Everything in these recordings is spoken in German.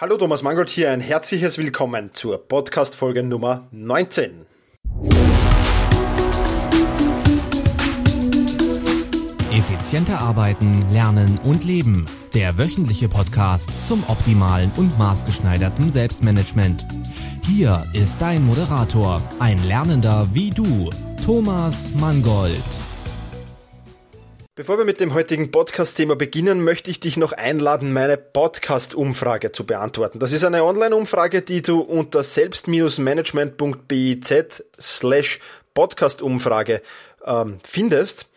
Hallo Thomas Mangold hier, ein herzliches Willkommen zur Podcast-Folge Nummer 19. Effizienter arbeiten, lernen und leben. Der wöchentliche Podcast zum optimalen und maßgeschneiderten Selbstmanagement. Hier ist dein Moderator, ein Lernender wie du, Thomas Mangold. Bevor wir mit dem heutigen Podcast-Thema beginnen, möchte ich dich noch einladen, meine Podcast-Umfrage zu beantworten. Das ist eine Online-Umfrage, die du unter selbst-management.biz slash Podcast-Umfrage ähm, findest.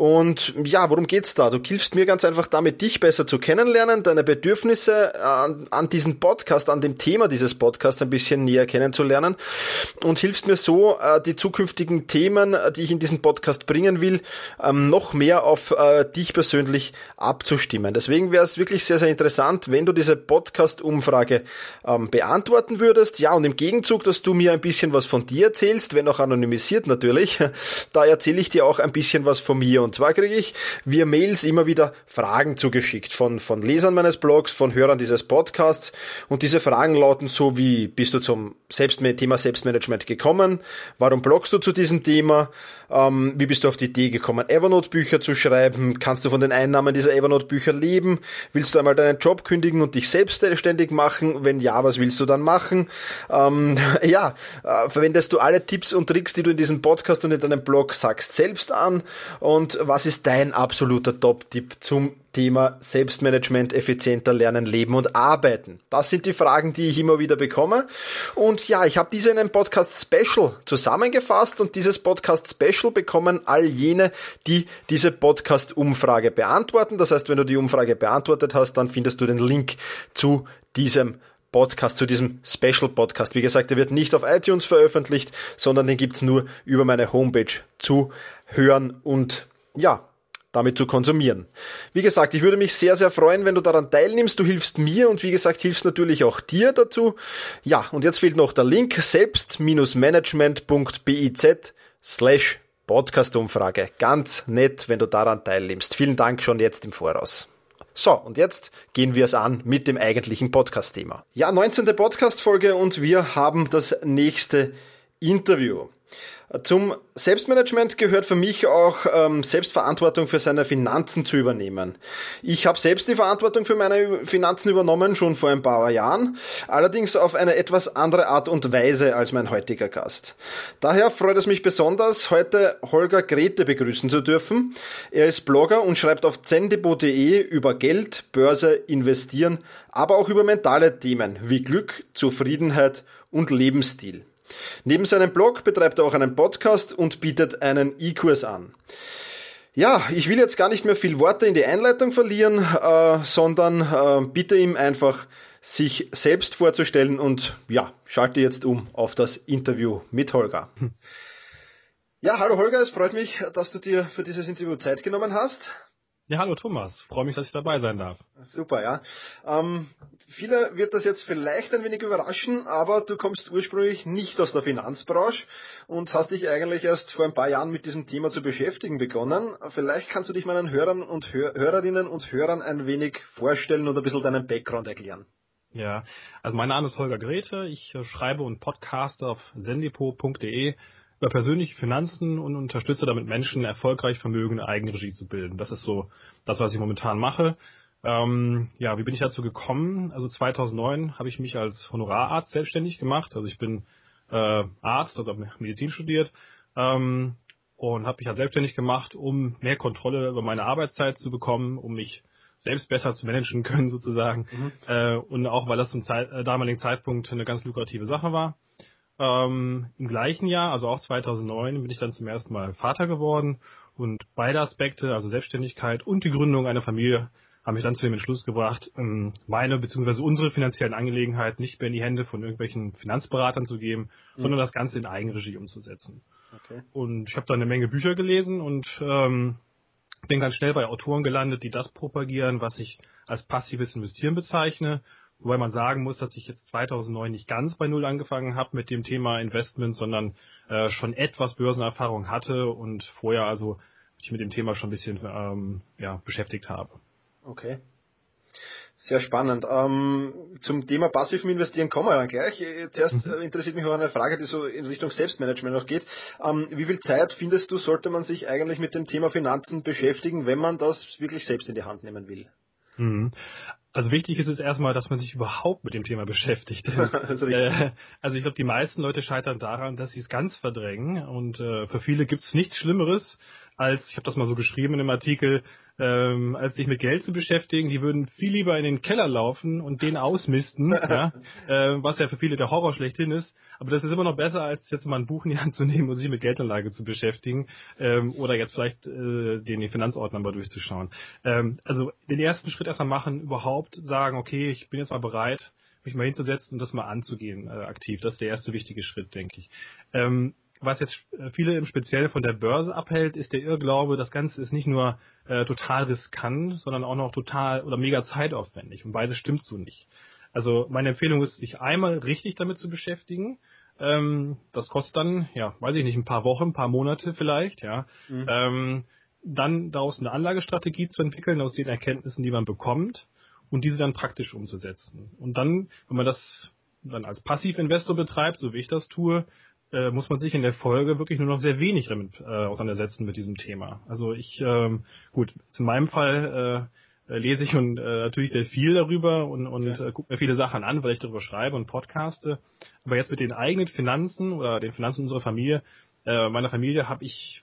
Und ja, worum geht's da? Du hilfst mir ganz einfach damit, dich besser zu kennenlernen, deine Bedürfnisse an, an diesen Podcast, an dem Thema dieses Podcasts ein bisschen näher kennenzulernen und hilfst mir so, äh, die zukünftigen Themen, die ich in diesen Podcast bringen will, ähm, noch mehr auf äh, dich persönlich abzustimmen. Deswegen wäre es wirklich sehr, sehr interessant, wenn du diese Podcast-Umfrage ähm, beantworten würdest. Ja, und im Gegenzug, dass du mir ein bisschen was von dir erzählst, wenn auch anonymisiert natürlich, da erzähle ich dir auch ein bisschen was von mir. Und zwar kriege ich via Mails immer wieder Fragen zugeschickt von, von Lesern meines Blogs, von Hörern dieses Podcasts. Und diese Fragen lauten so wie, bist du zum Selbst Thema Selbstmanagement gekommen? Warum blogst du zu diesem Thema? Ähm, wie bist du auf die Idee gekommen, Evernote-Bücher zu schreiben? Kannst du von den Einnahmen dieser Evernote-Bücher leben? Willst du einmal deinen Job kündigen und dich selbstständig machen? Wenn ja, was willst du dann machen? Ähm, ja, äh, verwendest du alle Tipps und Tricks, die du in diesem Podcast und in deinem Blog sagst, selbst an? Und was ist dein absoluter Top-Tipp zum Thema Selbstmanagement, effizienter lernen, leben und arbeiten? Das sind die Fragen, die ich immer wieder bekomme. Und ja, ich habe diese in einem Podcast Special zusammengefasst und dieses Podcast Special bekommen all jene, die diese Podcast Umfrage beantworten. Das heißt, wenn du die Umfrage beantwortet hast, dann findest du den Link zu diesem Podcast, zu diesem Special Podcast. Wie gesagt, der wird nicht auf iTunes veröffentlicht, sondern den gibt's nur über meine Homepage zu hören und ja, damit zu konsumieren. Wie gesagt, ich würde mich sehr, sehr freuen, wenn du daran teilnimmst. Du hilfst mir und wie gesagt, hilfst natürlich auch dir dazu. Ja, und jetzt fehlt noch der Link selbst-management.biz slash Podcast-Umfrage. Ganz nett, wenn du daran teilnimmst. Vielen Dank schon jetzt im Voraus. So, und jetzt gehen wir es an mit dem eigentlichen Podcast-Thema. Ja, 19. Podcast-Folge und wir haben das nächste Interview. Zum Selbstmanagement gehört für mich auch ähm, Selbstverantwortung für seine Finanzen zu übernehmen. Ich habe selbst die Verantwortung für meine Finanzen übernommen, schon vor ein paar Jahren, allerdings auf eine etwas andere Art und Weise als mein heutiger Gast. Daher freut es mich besonders, heute Holger Grete begrüßen zu dürfen. Er ist Blogger und schreibt auf zendebo.de über Geld, Börse, Investieren, aber auch über mentale Themen wie Glück, Zufriedenheit und Lebensstil. Neben seinem Blog betreibt er auch einen Podcast und bietet einen E-Kurs an. Ja, ich will jetzt gar nicht mehr viel Worte in die Einleitung verlieren, äh, sondern äh, bitte ihm einfach, sich selbst vorzustellen und ja, schalte jetzt um auf das Interview mit Holger. Ja, hallo Holger, es freut mich, dass du dir für dieses Interview Zeit genommen hast. Ja, hallo Thomas. Freue mich, dass ich dabei sein darf. Super, ja. Ähm, viele wird das jetzt vielleicht ein wenig überraschen, aber du kommst ursprünglich nicht aus der Finanzbranche und hast dich eigentlich erst vor ein paar Jahren mit diesem Thema zu beschäftigen begonnen. Vielleicht kannst du dich meinen Hörern und Hör Hörerinnen und Hörern ein wenig vorstellen und ein bisschen deinen Background erklären. Ja, also mein Name ist Holger Grete. Ich äh, schreibe und podcaste auf sendipo.de über persönliche Finanzen und unterstütze damit Menschen, erfolgreich Vermögen in Eigenregie zu bilden. Das ist so das, was ich momentan mache. Ähm, ja, wie bin ich dazu gekommen? Also 2009 habe ich mich als Honorararzt selbstständig gemacht. Also ich bin äh, Arzt, also habe Medizin studiert ähm, und habe mich halt selbstständig gemacht, um mehr Kontrolle über meine Arbeitszeit zu bekommen, um mich selbst besser zu managen können sozusagen mhm. äh, und auch weil das zum Zeit, äh, damaligen Zeitpunkt eine ganz lukrative Sache war. Ähm, Im gleichen Jahr, also auch 2009, bin ich dann zum ersten Mal Vater geworden und beide Aspekte, also Selbstständigkeit und die Gründung einer Familie, haben mich dann zu dem Entschluss gebracht, ähm, meine bzw. unsere finanziellen Angelegenheiten nicht mehr in die Hände von irgendwelchen Finanzberatern zu geben, mhm. sondern das Ganze in Eigenregie umzusetzen. Okay. Und ich habe da eine Menge Bücher gelesen und ähm, bin ganz schnell bei Autoren gelandet, die das propagieren, was ich als passives Investieren bezeichne Wobei man sagen muss, dass ich jetzt 2009 nicht ganz bei Null angefangen habe mit dem Thema Investment, sondern äh, schon etwas Börsenerfahrung hatte und vorher also mich mit dem Thema schon ein bisschen ähm, ja, beschäftigt habe. Okay. Sehr spannend. Ähm, zum Thema passiven Investieren kommen wir dann gleich. Zuerst mhm. Äh, interessiert mich noch eine Frage, die so in Richtung Selbstmanagement noch geht. Ähm, wie viel Zeit findest du, sollte man sich eigentlich mit dem Thema Finanzen beschäftigen, wenn man das wirklich selbst in die Hand nehmen will? Also wichtig ist es erstmal, dass man sich überhaupt mit dem Thema beschäftigt. also, äh, also ich glaube, die meisten Leute scheitern daran, dass sie es ganz verdrängen. Und äh, für viele gibt es nichts Schlimmeres, als, ich habe das mal so geschrieben in einem Artikel, ähm, als sich mit Geld zu beschäftigen. Die würden viel lieber in den Keller laufen und den ausmisten, ja, äh, was ja für viele der Horror schlechthin ist. Aber das ist immer noch besser, als jetzt mal ein Buch in die Hand zu nehmen und sich mit Geldanlage zu beschäftigen ähm, oder jetzt vielleicht äh, den Finanzordner mal durchzuschauen. Ähm, also den ersten Schritt erstmal machen, überhaupt sagen, okay, ich bin jetzt mal bereit, mich mal hinzusetzen und das mal anzugehen äh, aktiv. Das ist der erste wichtige Schritt, denke ich. Ähm, was jetzt äh, viele im Speziellen von der Börse abhält, ist der Irrglaube, das Ganze ist nicht nur äh, total riskant, sondern auch noch total oder mega zeitaufwendig. Und beides stimmt so nicht. Also meine Empfehlung ist, sich einmal richtig damit zu beschäftigen. Ähm, das kostet dann, ja, weiß ich nicht, ein paar Wochen, ein paar Monate vielleicht, ja. Mhm. Ähm, dann daraus eine Anlagestrategie zu entwickeln aus den Erkenntnissen, die man bekommt und diese dann praktisch umzusetzen. Und dann, wenn man das dann als Passivinvestor betreibt, so wie ich das tue, äh, muss man sich in der Folge wirklich nur noch sehr wenig damit äh, auseinandersetzen mit diesem Thema. Also ich, ähm, gut, in meinem Fall äh, lese ich und äh, natürlich sehr viel darüber und, und ja. äh, gucke mir viele Sachen an, weil ich darüber schreibe und podcaste. Aber jetzt mit den eigenen Finanzen oder den Finanzen unserer Familie, äh, meiner Familie, habe ich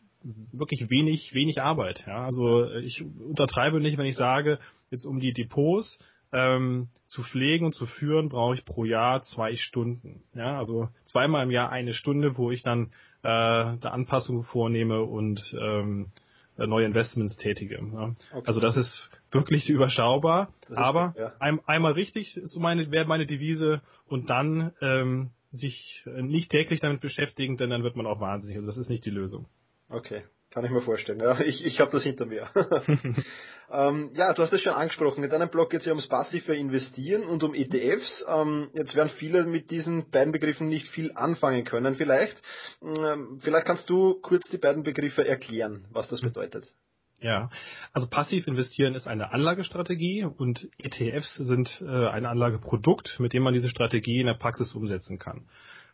wirklich wenig, wenig Arbeit. Ja? Also ich untertreibe nicht, wenn ich sage, jetzt um die Depots ähm, zu pflegen und zu führen, brauche ich pro Jahr zwei Stunden. Ja, also zweimal im Jahr eine Stunde, wo ich dann äh, da Anpassungen vornehme und ähm, äh, neue Investments tätige. Ja. Okay. Also das ist wirklich überschaubar, ist aber gut, ja. ein, einmal richtig ist meine, wäre meine Devise und dann ähm, sich nicht täglich damit beschäftigen, denn dann wird man auch wahnsinnig. Also das ist nicht die Lösung. Okay. Kann ich mir vorstellen. Ja, ich ich habe das hinter mir. ähm, ja, du hast es schon angesprochen. In deinem Blog geht es ja ums passive Investieren und um ETFs. Ähm, jetzt werden viele mit diesen beiden Begriffen nicht viel anfangen können. Vielleicht, ähm, vielleicht kannst du kurz die beiden Begriffe erklären, was das bedeutet. Ja, also passiv investieren ist eine Anlagestrategie und ETFs sind äh, ein Anlageprodukt, mit dem man diese Strategie in der Praxis umsetzen kann.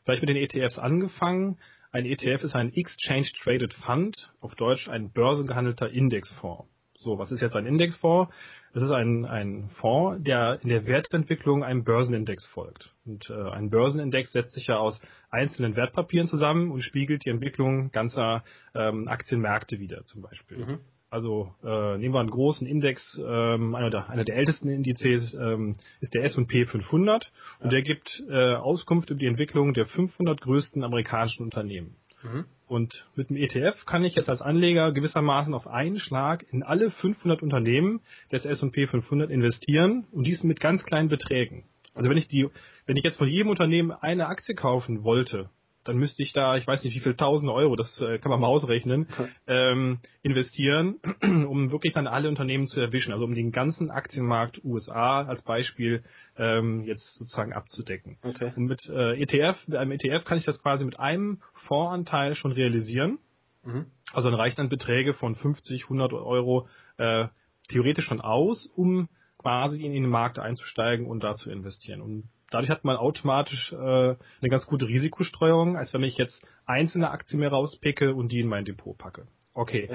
Vielleicht mit den ETFs angefangen. Ein ETF ist ein Exchange Traded Fund, auf Deutsch ein börsengehandelter Indexfonds. So, was ist jetzt ein Indexfonds? Das ist ein, ein Fonds, der in der Wertentwicklung einem Börsenindex folgt. Und äh, ein Börsenindex setzt sich ja aus einzelnen Wertpapieren zusammen und spiegelt die Entwicklung ganzer ähm, Aktienmärkte wieder zum Beispiel. Mhm. Also äh, nehmen wir einen großen Index, ähm, einer, der, einer der ältesten Indizes ähm, ist der S&P 500 und der gibt äh, Auskunft über die Entwicklung der 500 größten amerikanischen Unternehmen. Mhm. Und mit dem ETF kann ich jetzt als Anleger gewissermaßen auf einen Schlag in alle 500 Unternehmen des S&P 500 investieren und dies mit ganz kleinen Beträgen. Also wenn ich die, wenn ich jetzt von jedem Unternehmen eine Aktie kaufen wollte, dann müsste ich da, ich weiß nicht wie viel tausende Euro, das äh, kann man mal ausrechnen, ähm, investieren, um wirklich dann alle Unternehmen zu erwischen, also um den ganzen Aktienmarkt USA als Beispiel ähm, jetzt sozusagen abzudecken. Okay. Und mit äh, ETF, mit einem ETF kann ich das quasi mit einem Fondsanteil schon realisieren. Mhm. Also dann reichen dann Beträge von 50, 100 Euro äh, theoretisch schon aus, um quasi in den Markt einzusteigen und da zu investieren. Und dadurch hat man automatisch äh, eine ganz gute Risikostreuung, als wenn ich jetzt einzelne Aktien mir rauspicke und die in mein Depot packe. Okay.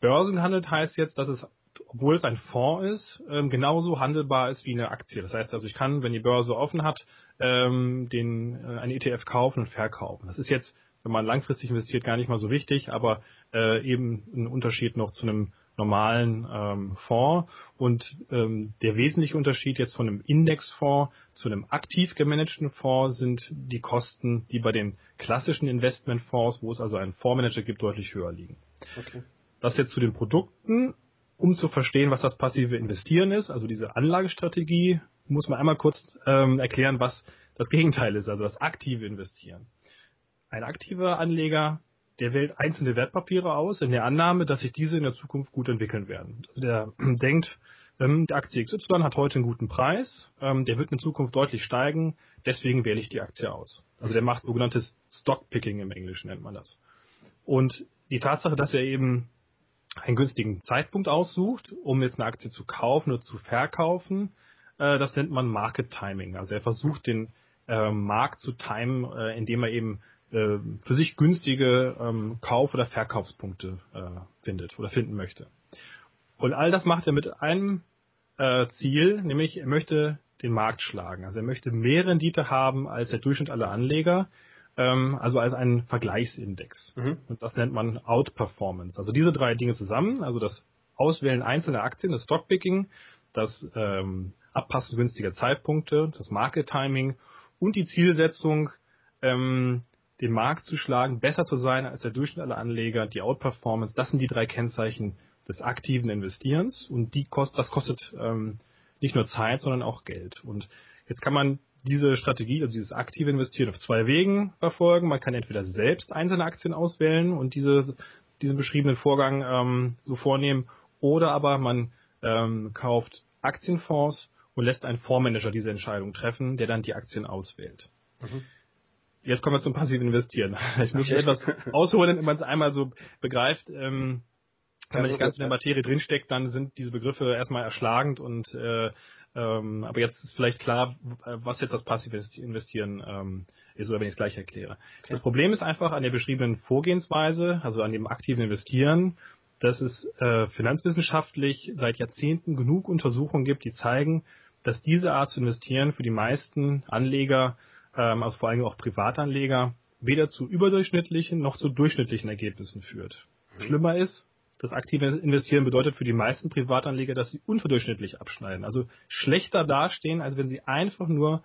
Börsenhandelt heißt jetzt, dass es, obwohl es ein Fonds ist, ähm, genauso handelbar ist wie eine Aktie. Das heißt also, ich kann, wenn die Börse offen hat, ähm, den, äh, einen ETF kaufen und verkaufen. Das ist jetzt, wenn man langfristig investiert, gar nicht mal so wichtig, aber äh, eben ein Unterschied noch zu einem normalen ähm, Fonds. Und ähm, der wesentliche Unterschied jetzt von einem Indexfonds zu einem aktiv gemanagten Fonds sind die Kosten, die bei den klassischen Investmentfonds, wo es also einen Fondsmanager gibt, deutlich höher liegen. Okay. Das jetzt zu den Produkten. Um zu verstehen, was das passive Investieren ist, also diese Anlagestrategie, muss man einmal kurz ähm, erklären, was das Gegenteil ist, also das aktive Investieren. Ein aktiver Anleger der wählt einzelne Wertpapiere aus in der Annahme, dass sich diese in der Zukunft gut entwickeln werden. Also der denkt, ähm, die Aktie XY hat heute einen guten Preis, ähm, der wird in Zukunft deutlich steigen, deswegen wähle ich die Aktie aus. Also der macht sogenanntes Stockpicking im Englischen nennt man das. Und die Tatsache, dass er eben einen günstigen Zeitpunkt aussucht, um jetzt eine Aktie zu kaufen oder zu verkaufen, Äh, das nennt man Market Timing. Also er versucht den äh, Markt zu timen, äh, indem er eben äh, für sich günstige ähm, Kauf- oder Verkaufspunkte äh, findet oder finden möchte. Und all das macht er mit einem äh, Ziel, nämlich er möchte den Markt schlagen. Also er möchte mehr Rendite haben als der Durchschnitt aller Anleger, ähm, also als einen Vergleichsindex. Mhm. Und das nennt man Outperformance. Also diese drei Dinge zusammen, also das Auswählen einzelner Aktien, das Stockpicking, das ähm, Abpassen günstiger Zeitpunkte, das Market Timing und die Zielsetzung, ähm, den Markt zu schlagen, besser zu sein als der Durchschnitt aller Anleger, die Outperformance, das sind die drei Kennzeichen des aktiven Investierens und die kost, das kostet ähm, nicht nur Zeit, sondern auch Geld. Und jetzt kann man diese Strategie, also dieses aktive Investieren auf zwei Wegen verfolgen. Man kann entweder selbst einzelne Aktien auswählen und diese, diesen beschriebenen Vorgang ähm, so vornehmen, oder aber man ähm, kauft Aktienfonds und lässt einen Fondsmanager diese Entscheidung treffen, der dann die Aktien auswählt. Mhm. Jetzt kommen wir zum passiven Investieren. Ich muss etwas ausholen, wenn man es einmal so begreift. Ähm, wenn man nicht ganz in der Materie drinsteckt, dann sind diese Begriffe erstmal erschlagend und äh, ähm, aber jetzt ist vielleicht klar, was jetzt das passive Investieren ähm, ist, oder wenn ich es gleich erkläre. Okay. Das Problem ist einfach an der beschriebenen Vorgehensweise, also an dem aktiven Investieren, dass es äh, finanzwissenschaftlich seit Jahrzehnten genug Untersuchungen gibt, die zeigen, dass diese Art zu investieren für die meisten Anleger, ähm, also vor allem auch Privatanleger, weder zu überdurchschnittlichen noch zu durchschnittlichen Ergebnissen führt. Mhm. Schlimmer ist, das aktive Investieren bedeutet für die meisten Privatanleger, dass sie unterdurchschnittlich abschneiden. Also schlechter dastehen, als wenn sie einfach nur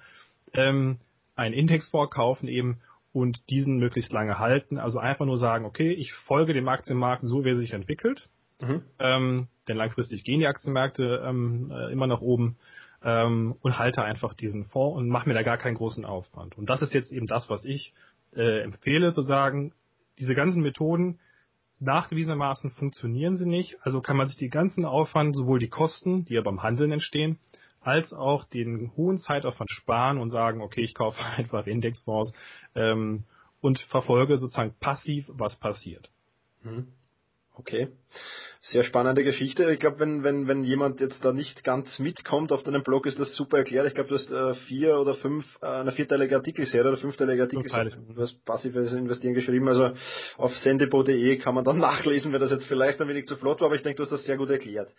ähm, einen Index vorkaufen eben und diesen möglichst lange halten. Also einfach nur sagen, okay, ich folge dem Aktienmarkt so, wie er sich entwickelt. Mhm. Ähm, denn langfristig gehen die Aktienmärkte ähm, äh, immer nach oben ähm, und halte einfach diesen Fonds und mache mir da gar keinen großen Aufwand. Und das ist jetzt eben das, was ich äh, empfehle, zu sagen, diese ganzen Methoden, nachgewiesenermaßen funktionieren sie nicht. Also kann man sich die ganzen Aufwand, sowohl die Kosten, die ja beim Handeln entstehen, als auch den hohen Zeitaufwand sparen und sagen, okay, ich kaufe einfach Indexfonds ähm, und verfolge sozusagen passiv, was passiert. Mhm. Okay. Sehr spannende Geschichte. Ich glaube, wenn, wenn, wenn jemand jetzt da nicht ganz mitkommt auf deinem Blog, ist das super erklärt. Ich glaube, du hast äh, vier oder fünf, äh, eine vierteilige Artikelserie oder fünfteilige Artikelserie. Du hast passives Investieren geschrieben. Also auf sendebo.de kann man dann nachlesen, wenn das jetzt vielleicht ein wenig zu flott war, aber ich denke, du hast das sehr gut erklärt.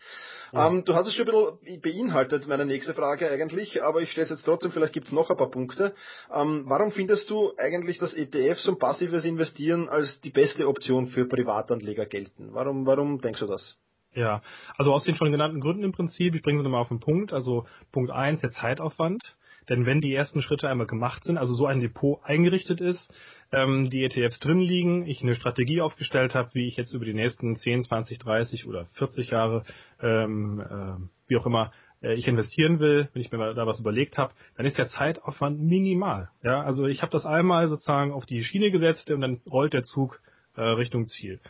Ja. Ähm, du hast es schon ein bisschen beinhaltet, meine nächste Frage eigentlich, aber ich stelle es jetzt trotzdem, vielleicht gibt es noch ein paar Punkte. Ähm, warum findest du eigentlich, dass ETFs und passives Investieren als die beste Option für Privatanleger gelten? Warum, warum denkst du das? Das? Ja, also aus den schon genannten Gründen im Prinzip, ich bringe sie nochmal auf den Punkt, also Punkt eins der Zeitaufwand. Denn wenn die ersten Schritte einmal gemacht sind, also so ein Depot eingerichtet ist, ähm, die ETFs drin liegen, ich eine Strategie aufgestellt habe, wie ich jetzt über die nächsten 10, 20, 30 oder 40 Jahre, ähm, äh, wie auch immer, äh, ich investieren will, wenn ich mir da was überlegt habe, dann ist der Zeitaufwand minimal. Ja, also ich habe das einmal sozusagen auf die Schiene gesetzt und dann rollt der Zug äh, Richtung Ziel.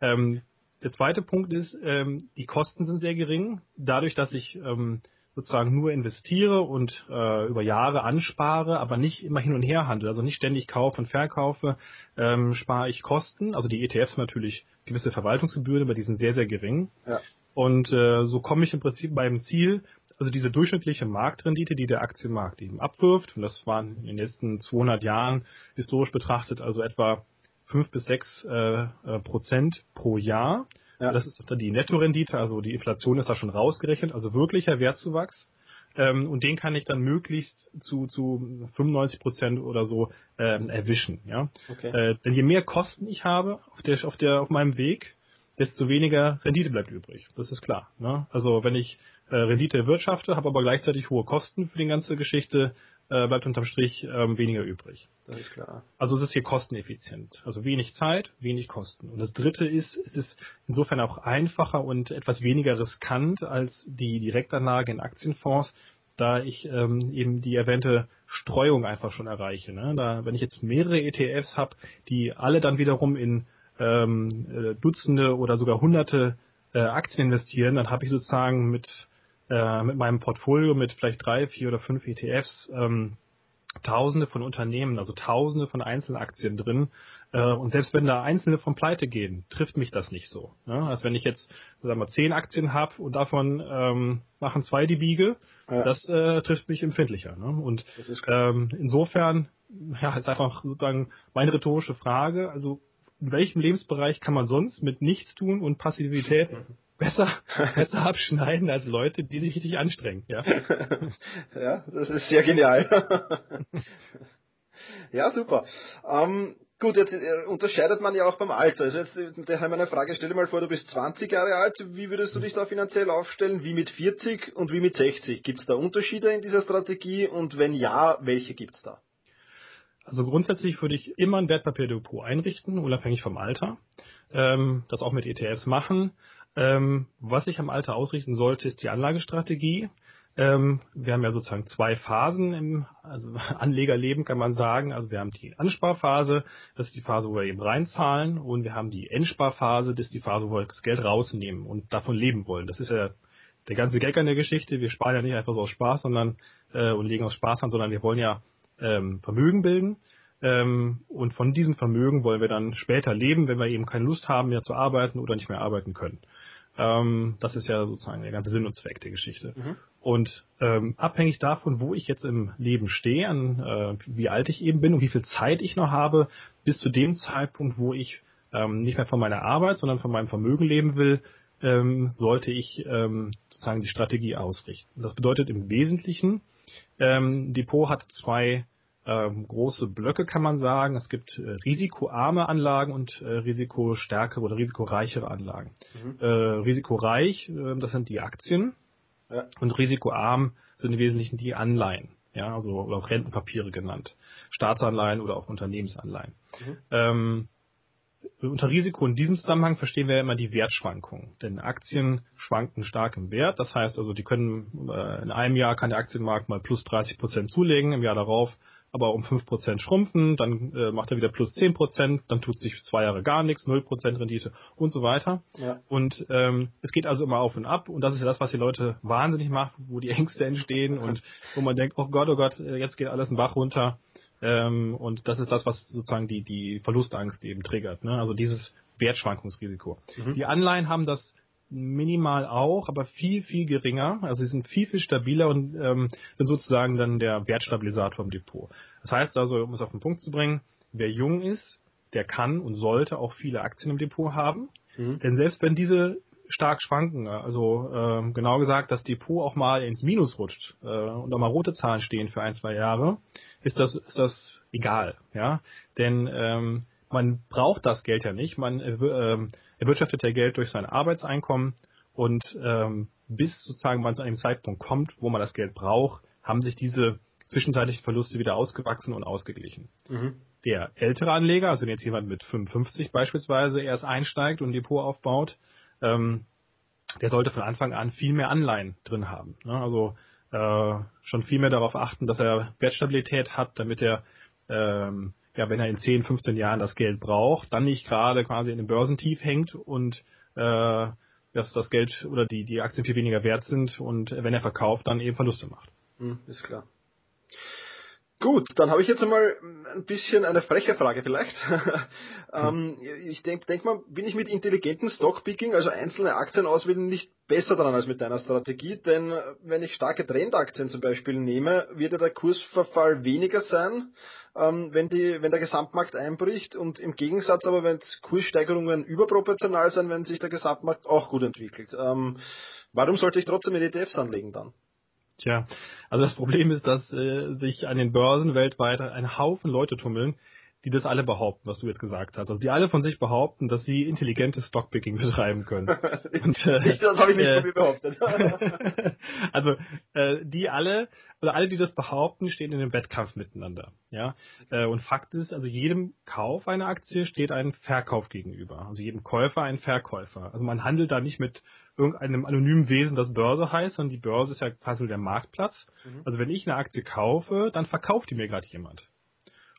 Ähm, der zweite Punkt ist, ähm, die Kosten sind sehr gering. Dadurch, dass ich ähm, sozusagen nur investiere und äh, über Jahre anspare, aber nicht immer hin und her handle, also nicht ständig kaufe und verkaufe, ähm, spare ich Kosten. Also die ETFs natürlich gewisse Verwaltungsgebühren, aber die sind sehr, sehr gering. Ja. Und äh, so komme ich im Prinzip beim Ziel, also diese durchschnittliche Marktrendite, die der Aktienmarkt eben abwirft, und das waren in den letzten 200 Jahren historisch betrachtet also etwa fünf bis sechs äh, äh, Prozent pro Jahr. Ja. Das ist die Nettorendite, also die Inflation ist da schon rausgerechnet, also wirklicher Wertzuwachs. Ähm, und den kann ich dann möglichst zu, zu 95 Prozent oder so ähm, erwischen. Ja? Okay. Äh, denn je mehr Kosten ich habe auf, der, auf, der, auf meinem Weg, desto weniger Rendite bleibt übrig. Das ist klar. Ne? Also wenn ich äh, Rendite erwirtschafte, habe aber gleichzeitig hohe Kosten für die ganze Geschichte, äh, bleibt unterm Strich ähm, weniger übrig. Das ist klar. Also es ist hier kosteneffizient. Also wenig Zeit, wenig Kosten. Und das dritte ist, es ist insofern auch einfacher und etwas weniger riskant als die Direktanlage in Aktienfonds, da ich ähm, eben die erwähnte Streuung einfach schon erreiche. Ne? Da, wenn ich jetzt mehrere ETFs habe, die alle dann wiederum in ähm, äh, Dutzende oder sogar Hunderte äh, Aktien investieren, dann habe ich sozusagen mit äh, mit meinem Portfolio mit vielleicht drei, vier oder fünf ETFs ähm, Tausende von Unternehmen, also Tausende von Einzelaktien drin. Äh, und selbst wenn da Einzelne von Pleite gehen, trifft mich das nicht so. Ne? Also wenn ich jetzt, sagen wir, zehn Aktien habe und davon ähm, machen zwei die Biege, ja. das äh, trifft mich empfindlicher. Ne? Und ähm, insofern, ja, ist einfach sozusagen meine rhetorische Frage. Also in welchem Lebensbereich kann man sonst mit nichts tun und Passivität besser, besser abschneiden als Leute, die sich richtig anstrengen. Ja, ja das ist sehr genial. ja, super. Ähm, gut, jetzt äh, unterscheidet man ja auch beim Alter. Also jetzt, äh, da haben wir eine Frage, stell dir mal vor, du bist 20 Jahre alt, wie würdest du dich da finanziell aufstellen? Wie mit 40 und wie mit 60? Gibt es da Unterschiede in dieser Strategie und wenn ja, welche gibt es da? Also grundsätzlich würde ich immer ein Wertpapierdepot einrichten, unabhängig vom Alter. Ähm, das auch mit ETFs machen. Ähm, was ich am Alter ausrichten sollte, ist die Anlagestrategie. Ähm, wir haben ja sozusagen zwei Phasen im also Anlegerleben, kann man sagen. Also wir haben die Ansparphase, das ist die Phase, wo wir eben reinzahlen, und wir haben die Endsparphase, das ist die Phase, wo wir das Geld rausnehmen und davon leben wollen. Das ist ja der ganze Gag an der Geschichte. Wir sparen ja nicht einfach so aus Spaß, sondern äh, und legen aus Spaß an, sondern wir wollen ja ähm, Vermögen bilden. Ähm, und von diesem Vermögen wollen wir dann später leben, wenn wir eben keine Lust haben, mehr zu arbeiten oder nicht mehr arbeiten können. Ähm, das ist ja sozusagen der ganze Sinn und Zweck der Geschichte. Mhm. Und ähm, abhängig davon, wo ich jetzt im Leben stehe, an äh, wie alt ich eben bin und wie viel Zeit ich noch habe, bis zu dem Zeitpunkt, wo ich ähm, nicht mehr von meiner Arbeit, sondern von meinem Vermögen leben will, ähm, sollte ich ähm, sozusagen die Strategie ausrichten. Das bedeutet im Wesentlichen, ähm, Depot hat zwei ähm, große Blöcke, kann man sagen. Es gibt äh, risikoarme Anlagen und äh, risikostärkere oder risikoreichere Anlagen. Mhm. Äh, risikoreich, äh, das sind die Aktien ja. und risikoarm sind im Wesentlichen die Anleihen. Ja, also oder auch Rentenpapiere genannt. Staatsanleihen oder auch Unternehmensanleihen. Mhm. Ähm, unter Risiko in diesem Zusammenhang verstehen wir ja immer die Wertschwankungen. Denn Aktien schwanken stark im Wert. Das heißt also, die können, äh, in einem Jahr kann der Aktienmarkt mal plus 30 Prozent zulegen, im Jahr darauf aber um 5% schrumpfen, dann äh, macht er wieder plus 10%, dann tut sich zwei Jahre gar nichts, 0% Rendite und so weiter. Ja. Und ähm, es geht also immer auf und ab und das ist ja das, was die Leute wahnsinnig macht, wo die Ängste entstehen und wo man denkt, oh Gott, oh Gott, äh, jetzt geht alles ein Bach runter. Ähm, und das ist das, was sozusagen die, die Verlustangst eben triggert. Ne? Also dieses Wertschwankungsrisiko. Mhm. Die Anleihen haben das minimal auch, aber viel, viel geringer. Also sie sind viel, viel stabiler und ähm, sind sozusagen dann der Wertstabilisator im Depot. Das heißt also, um es auf den Punkt zu bringen, wer jung ist, der kann und sollte auch viele Aktien im Depot haben. Mhm. Denn selbst wenn diese stark schwanken, also äh, genau gesagt, das Depot auch mal ins Minus rutscht äh, und auch mal rote Zahlen stehen für ein, zwei Jahre, ist das, ist das egal. Ja, Denn ähm, man braucht das Geld ja nicht. Man äh, ähm, erwirtschaftet ja Geld durch sein Arbeitseinkommen und ähm, bis sozusagen man zu einem Zeitpunkt kommt, wo man das Geld braucht, haben sich diese zwischenzeitlichen Verluste wieder ausgewachsen und ausgeglichen. Mhm. Der ältere Anleger, also wenn jetzt jemand mit 55 beispielsweise erst einsteigt und ein Depot aufbaut, ähm, der sollte von Anfang an viel mehr Anleihen drin haben. Ne? Also äh, schon viel mehr darauf achten, dass er Wertstabilität hat, damit er ähm, ja, wenn er in 10, 15 Jahren das Geld braucht, dann nicht gerade quasi in dem Börsentief hängt und äh, dass das Geld oder die, die Aktien viel weniger wert sind und wenn er verkauft, dann eben Verluste macht. Hm, ist klar. Gut, dann habe ich jetzt einmal ein bisschen eine freche Frage vielleicht. ähm, ich denke denk mal, bin ich mit intelligentem Stockpicking, also einzelne Aktien auswählen, nicht besser dran als mit deiner Strategie, denn wenn ich starke Trendaktien zum Beispiel nehme, wird ja der Kursverfall weniger sein, ähm, wenn, die, wenn der Gesamtmarkt einbricht und im Gegensatz aber, wenn Kurssteigerungen überproportional sind, wenn sich der Gesamtmarkt auch gut entwickelt. Ähm, warum sollte ich trotzdem in ETFs anlegen dann? Tja, also das Problem ist, dass äh, sich an den Börsen weltweit ein Haufen Leute tummeln, die das alle behaupten, was du jetzt gesagt hast. Also die alle von sich behaupten, dass sie intelligentes Stockpicking betreiben können. Und, äh, das habe ich nicht äh, von mir behauptet. also äh, die alle oder alle, die das behaupten, stehen in einem Wettkampf miteinander. Ja. Äh, und Fakt ist, also jedem Kauf einer Aktie steht ein Verkauf gegenüber. Also jedem Käufer ein Verkäufer. Also man handelt da nicht mit irgendeinem anonymen Wesen, das Börse heißt, sondern die Börse ist ja quasi der Marktplatz. Mhm. Also wenn ich eine Aktie kaufe, dann verkauft die mir gerade jemand.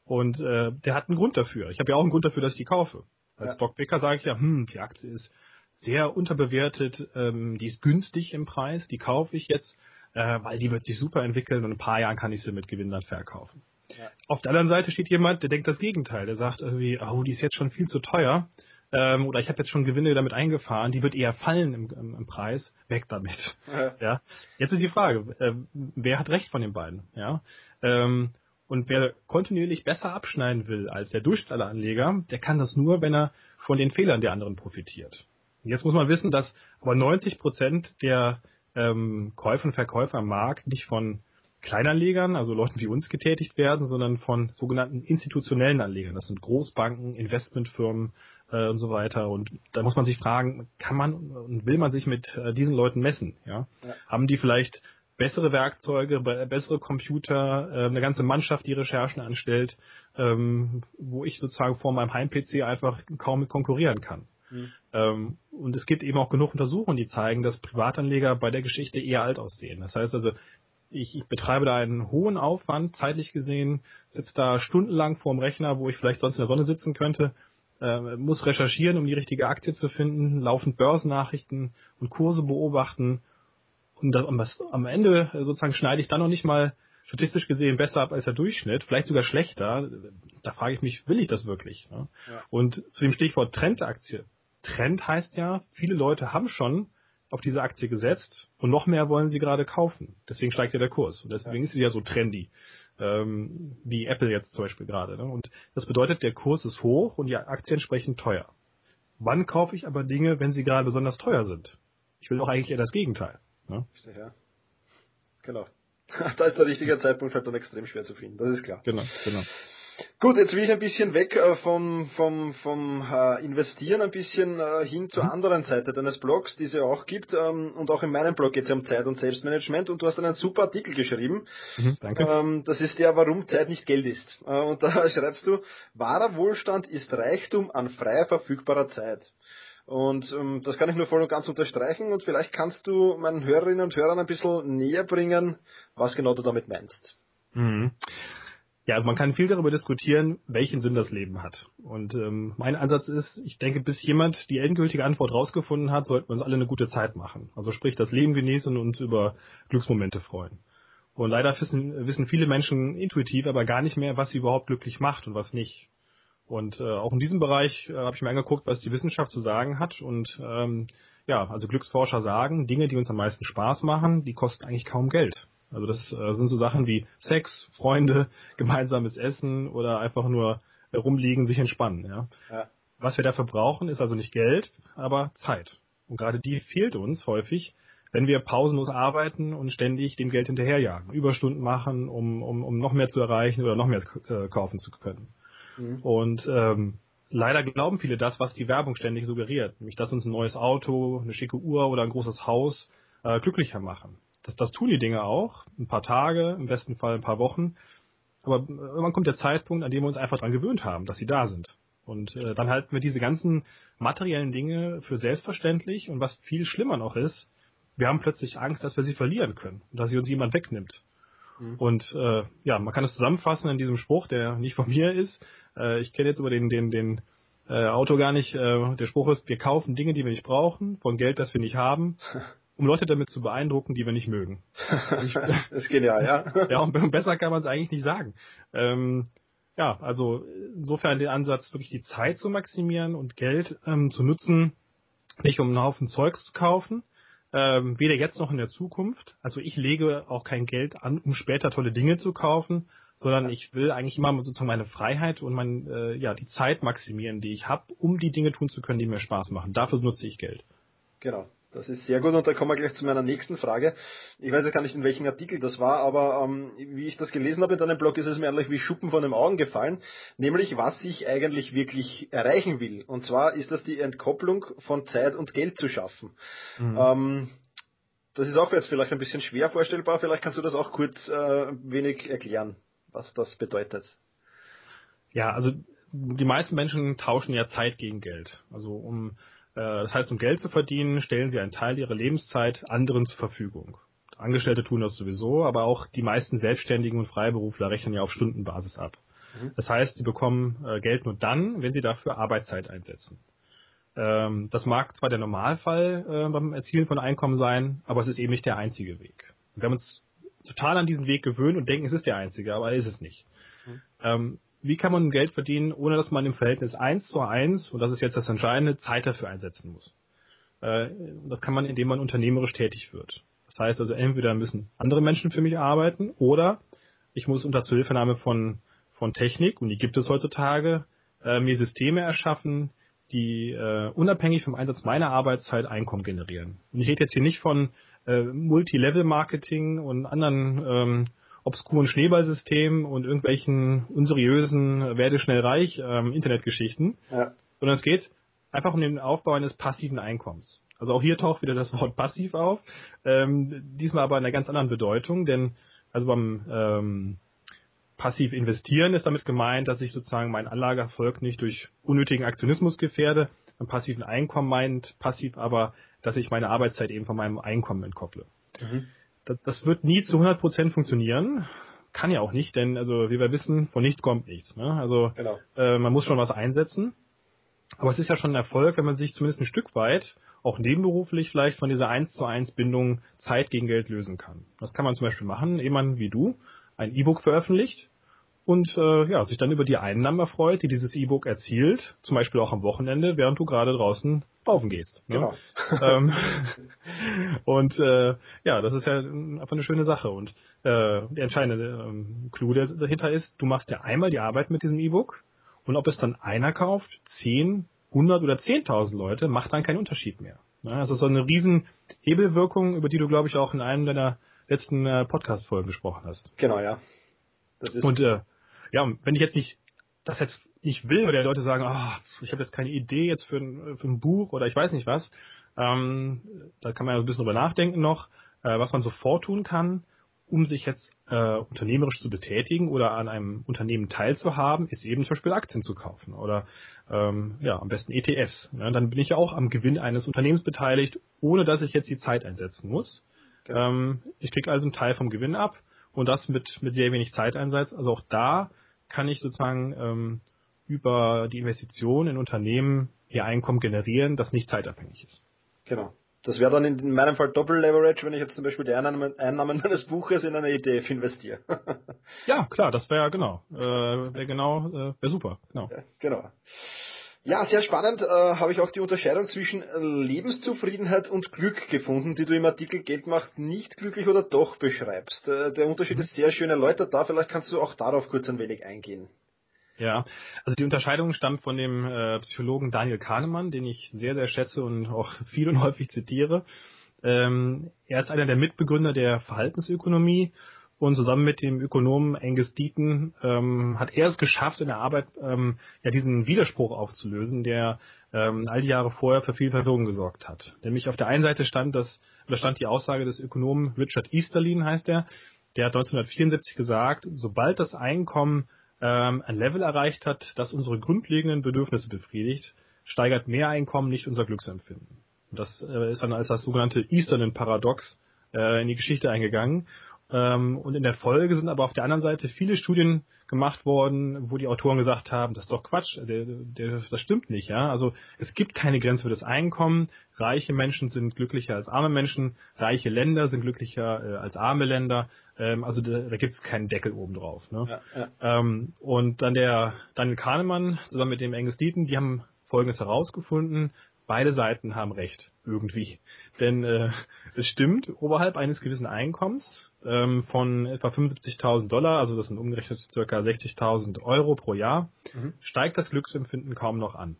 Und äh, der hat einen Grund dafür. Ich habe ja auch einen Grund dafür, dass ich die kaufe. Als ja. Stockpicker sage ich ja, hm, die Aktie ist sehr unterbewertet, ähm, die ist günstig im Preis, die kaufe ich jetzt. äh, weil die wird sich super entwickeln und in ein paar Jahren kann ich sie mit Gewinn dann verkaufen. Ja. Auf der anderen Seite steht jemand, der denkt das Gegenteil. Der sagt irgendwie, oh, die ist jetzt schon viel zu teuer. Ähm, oder ich habe jetzt schon Gewinne damit eingefahren, die wird eher fallen im, im, im Preis, weg damit. Ja. ja. Jetzt ist die Frage, äh, wer hat recht von den beiden? Ja. Ähm, und wer kontinuierlich besser abschneiden will als der Durchschnittsanleger, der kann das nur, wenn er von den Fehlern der anderen profitiert. Und jetzt muss man wissen, dass aber 90 Prozent der ähm, Käufer und Verkäufer am Markt nicht von Kleinanlegern, also Leuten wie uns getätigt werden, sondern von sogenannten institutionellen Anlegern. Das sind Großbanken, Investmentfirmen äh, und so weiter. Und da muss man sich fragen, kann man und will man sich mit äh, diesen Leuten messen? Ja? ja? Haben die vielleicht bessere Werkzeuge, bessere Computer, äh, eine ganze Mannschaft, die Recherchen anstellt, ähm, wo ich sozusagen vor meinem Heim-PC einfach kaum mit konkurrieren kann. Mhm. Ähm, und es gibt eben auch genug Untersuchungen, die zeigen, dass Privatanleger bei der Geschichte eher alt aussehen. Das heißt also, ich, ich betreibe da einen hohen Aufwand, zeitlich gesehen, sitze da stundenlang vorm Rechner, wo ich vielleicht sonst in der Sonne sitzen könnte, äh, muss recherchieren, um die richtige Aktie zu finden, laufend Börsennachrichten und Kurse beobachten. Und am Ende sozusagen schneide ich dann noch nicht mal statistisch gesehen besser ab als der Durchschnitt, vielleicht sogar schlechter. Da frage ich mich, will ich das wirklich? Ne? Ja. Und zu dem Stichwort Trendaktie. Trend heißt ja, viele Leute haben schon auf diese Aktie gesetzt und noch mehr wollen sie gerade kaufen. Deswegen steigt ja der Kurs. Und deswegen ja. ist sie ja so trendy. Ähm, wie Apple jetzt zum Beispiel gerade. Ne? Und das bedeutet, der Kurs ist hoch und die Aktie entsprechend teuer. Wann kaufe ich aber Dinge, wenn sie gerade besonders teuer sind? Ich will doch eigentlich eher das Gegenteil. Ne? Ja. Genau. da ist der richtige Zeitpunkt halt dann extrem schwer zu finden. Das ist klar. Genau, genau. Gut, jetzt will ich ein bisschen weg äh, vom, vom, vom äh, Investieren, ein bisschen äh, hin zur mhm. anderen Seite deines Blogs, die es ja auch gibt. Ähm, und auch in meinem Blog geht es ja um Zeit und Selbstmanagement. Und du hast einen super Artikel geschrieben. Mhm, danke. Ähm, das ist der, warum Zeit nicht Geld ist. Und da schreibst du, wahrer Wohlstand ist Reichtum an frei verfügbarer Zeit. Und ähm, das kann ich nur voll und ganz unterstreichen. Und vielleicht kannst du meinen Hörerinnen und Hörern ein bisschen näher bringen, was genau du damit meinst. Mhm. Ja, also man kann viel darüber diskutieren, welchen Sinn das Leben hat. Und ähm, mein Ansatz ist, ich denke, bis jemand die endgültige Antwort rausgefunden hat, sollten wir uns alle eine gute Zeit machen. Also sprich, das Leben genießen und uns über Glücksmomente freuen. Und leider wissen, wissen viele Menschen intuitiv aber gar nicht mehr, was sie überhaupt glücklich macht und was nicht. Und äh, auch in diesem Bereich äh, habe ich mir angeguckt, was die Wissenschaft zu sagen hat. Und ähm, ja, also Glücksforscher sagen, Dinge, die uns am meisten Spaß machen, die kosten eigentlich kaum Geld. Also das äh, sind so Sachen wie Sex, Freunde, gemeinsames Essen oder einfach nur rumliegen, sich entspannen. Ja? ja. Was wir dafür brauchen, ist also nicht Geld, aber Zeit. Und gerade die fehlt uns häufig, wenn wir pausenlos arbeiten und ständig dem Geld hinterherjagen, Überstunden machen, um, um, um noch mehr zu erreichen oder noch mehr äh, kaufen zu können. Mhm. Und ähm, leider glauben viele das, was die Werbung ständig suggeriert, nämlich dass uns ein neues Auto, eine schicke Uhr oder ein großes Haus äh, glücklicher machen. Das, das tun die Dinge auch, ein paar Tage, im besten Fall ein paar Wochen. Aber irgendwann kommt der Zeitpunkt, an dem wir uns einfach dran gewöhnt haben, dass sie da sind. Und äh, dann halten wir diese ganzen materiellen Dinge für selbstverständlich. Und was viel schlimmer noch ist, wir haben plötzlich Angst, dass wir sie verlieren können und dass sie uns jemand wegnimmt. Mhm. Und äh, ja, man kann es zusammenfassen in diesem Spruch, der nicht von mir ist. Äh, ich kenne jetzt über den, den, den äh, Autor gar nicht. Äh, der Spruch ist, wir kaufen Dinge, die wir nicht brauchen, von Geld, das wir nicht haben. um Leute damit zu beeindrucken, die wir nicht mögen. das ist genial, ja. ja, und besser kann man es eigentlich nicht sagen. Ähm, ja, also insofern den Ansatz, wirklich die Zeit zu maximieren und Geld ähm, zu nutzen, nicht um einen Haufen Zeugs zu kaufen, ähm, weder jetzt noch in der Zukunft. Also ich lege auch kein Geld an, um später tolle Dinge zu kaufen, sondern ich will eigentlich immer sozusagen meine Freiheit und mein, äh, ja, die Zeit maximieren, die ich habe, um die Dinge tun zu können, die mir Spaß machen. Dafür nutze ich Geld. Genau. Das ist sehr gut und da kommen wir gleich zu meiner nächsten Frage. Ich weiß ja gar nicht, in welchem Artikel das war, aber ähm, wie ich das gelesen habe in deinem Blog, ist es mir eigentlich wie Schuppen von den Augen gefallen, nämlich was ich eigentlich wirklich erreichen will. Und zwar ist das die Entkopplung von Zeit und Geld zu schaffen. Mhm. Ähm, das ist auch jetzt vielleicht ein bisschen schwer vorstellbar, vielleicht kannst du das auch kurz äh, wenig erklären, was das bedeutet. Ja, also die meisten Menschen tauschen ja Zeit gegen Geld. Also um das heißt, um Geld zu verdienen, stellen sie einen Teil ihrer Lebenszeit anderen zur Verfügung. Angestellte tun das sowieso, aber auch die meisten Selbstständigen und Freiberufler rechnen ja auf Stundenbasis ab. Mhm. Das heißt, sie bekommen äh, Geld nur dann, wenn sie dafür Arbeitszeit einsetzen. Ähm, das mag zwar der Normalfall äh, beim Erzielen von Einkommen sein, aber es ist eben nicht der einzige Weg. Wir haben uns total an diesen Weg gewöhnt und denken, es ist der einzige, aber ist es nicht. Mhm. Wie kann man Geld verdienen, ohne dass man im Verhältnis 1 zu 1, und das ist jetzt das Entscheidende, Zeit dafür einsetzen muss? Äh, das kann man, indem man unternehmerisch tätig wird. Das heißt also, entweder müssen andere Menschen für mich arbeiten oder ich muss unter Zuhilfenahme von, von Technik, und die gibt es heutzutage, äh, mir Systeme erschaffen, die äh, unabhängig vom Einsatz meiner Arbeitszeit Einkommen generieren. Und ich rede jetzt hier nicht von äh, Multilevel-Marketing und anderen ähm, obskuren Schneeballsystemen und irgendwelchen unseriösen werde schnell reich ähm, Internetgeschichten, ja. sondern es geht einfach um den Aufbau eines passiven Einkommens. Also auch hier taucht wieder das Wort passiv auf, ähm, diesmal aber in einer ganz anderen Bedeutung, denn also beim ähm, passiv investieren ist damit gemeint, dass ich sozusagen meinen Anlageerfolg nicht durch unnötigen Aktionismus gefährde. Beim passiven Einkommen meint passiv aber, dass ich meine Arbeitszeit eben von meinem Einkommen entkopple. Mhm. Das, das, wird nie zu 100 Prozent funktionieren. Kann ja auch nicht, denn also wie wir wissen, von nichts kommt nichts. Ne? Also genau. äh, man muss schon was einsetzen. Aber es ist ja schon ein Erfolg, wenn man sich zumindest ein Stück weit, auch nebenberuflich vielleicht von dieser 1 zu 1 Bindung Zeit gegen Geld lösen kann. Das kann man zum Beispiel machen, jemand wie du ein E-Book veröffentlicht und äh, ja, sich dann über die Einnahmen erfreut, die dieses E-Book erzielt, zum Beispiel auch am Wochenende, während du gerade draußen laufen gehst. Ne? Genau. ähm, und äh, ja, das ist ja einfach eine schöne Sache. Und äh, der entscheidende ähm, Clou der dahinter ist, du machst ja einmal die Arbeit mit diesem E-Book und ob es dann einer kauft, zehn, hundert oder zehntausend Leute, macht dann keinen Unterschied mehr. Ne? Also so eine riesen Hebelwirkung, über die du, glaube ich, auch in einem deiner letzten äh, Podcast-Folgen gesprochen hast. Genau, ja. und äh, ja, wenn ich jetzt nicht das jetzt nicht will, oder die Leute sagen, oh, ich habe jetzt keine Idee jetzt für ein, für ein Buch oder ich weiß nicht was, ähm, da kann man ja ein bisschen drüber nachdenken noch, äh, was man sofort tun kann, um sich jetzt äh, unternehmerisch zu betätigen oder an einem Unternehmen teilzuhaben, ist eben zum Beispiel Aktien zu kaufen oder ähm, ja am besten ETFs. Ne? Dann bin ich ja auch am Gewinn eines Unternehmens beteiligt, ohne dass ich jetzt die Zeit einsetzen muss. Genau. Ähm, ich kriege also einen Teil vom Gewinn ab und das mit mit sehr wenig Zeiteinsatz. Also auch da kann ich sozusagen ähm, über die Investition in Unternehmen ihr Einkommen generieren, das nicht zeitabhängig ist. Genau. Das wäre dann in meinem Fall Doppel-Leverage, wenn ich jetzt zum Beispiel die Einnahmen, meines Buches in eine ETF investiere. ja, klar, das wäre genau. Äh, wäre genau, äh, wäre super. Genau. Ja, genau. Ja, sehr spannend äh, habe ich auch die Unterscheidung zwischen Lebenszufriedenheit und Glück gefunden, die du im Artikel Geld macht nicht glücklich oder doch beschreibst. Äh, der Unterschied mhm. ist sehr schön erläutert da, vielleicht kannst du auch darauf kurz ein wenig eingehen. Ja, also die Unterscheidung stammt von dem äh, Psychologen Daniel Kahnemann, den ich sehr, sehr schätze und auch viel und häufig zitiere. Ähm, er ist einer der Mitbegründer der Verhaltensökonomie und zusammen mit dem Ökonomen Angus Deaton ähm, hat er es geschafft, in der Arbeit ähm, ja diesen Widerspruch aufzulösen, der ähm, all die Jahre vorher für viel Verwirrung gesorgt hat. Nämlich auf der einen Seite stand das, oder stand die Aussage des Ökonomen Richard Easterlin, heißt er, der hat 1974 gesagt, sobald das Einkommen ähm, ein Level erreicht hat, das unsere grundlegenden Bedürfnisse befriedigt, steigert Mehreinkommen nicht unser Glücksempfinden. Und das äh, ist dann als das sogenannte Easterlin-Paradox äh, in die Geschichte eingegangen. Ähm, und in der Folge sind aber auf der anderen Seite viele Studien gemacht worden, wo die Autoren gesagt haben, das ist doch Quatsch, der, der, das stimmt nicht, ja. Also es gibt keine Grenze für das Einkommen. Reiche Menschen sind glücklicher als arme Menschen, reiche Länder sind glücklicher äh, als arme Länder. Ähm, also da, da gibt es keinen Deckel oben drauf. Ne? Ja, ja. Ähm, und dann der Daniel Kahnemann zusammen mit dem Angus Deaton, die haben Folgendes herausgefunden beide Seiten haben recht, irgendwie. Denn äh, es stimmt, oberhalb eines gewissen Einkommens ähm, von etwa 75.000 Dollar, also das sind umgerechnet ca. 60.000 Euro pro Jahr, mhm. steigt das Glücksempfinden kaum noch an.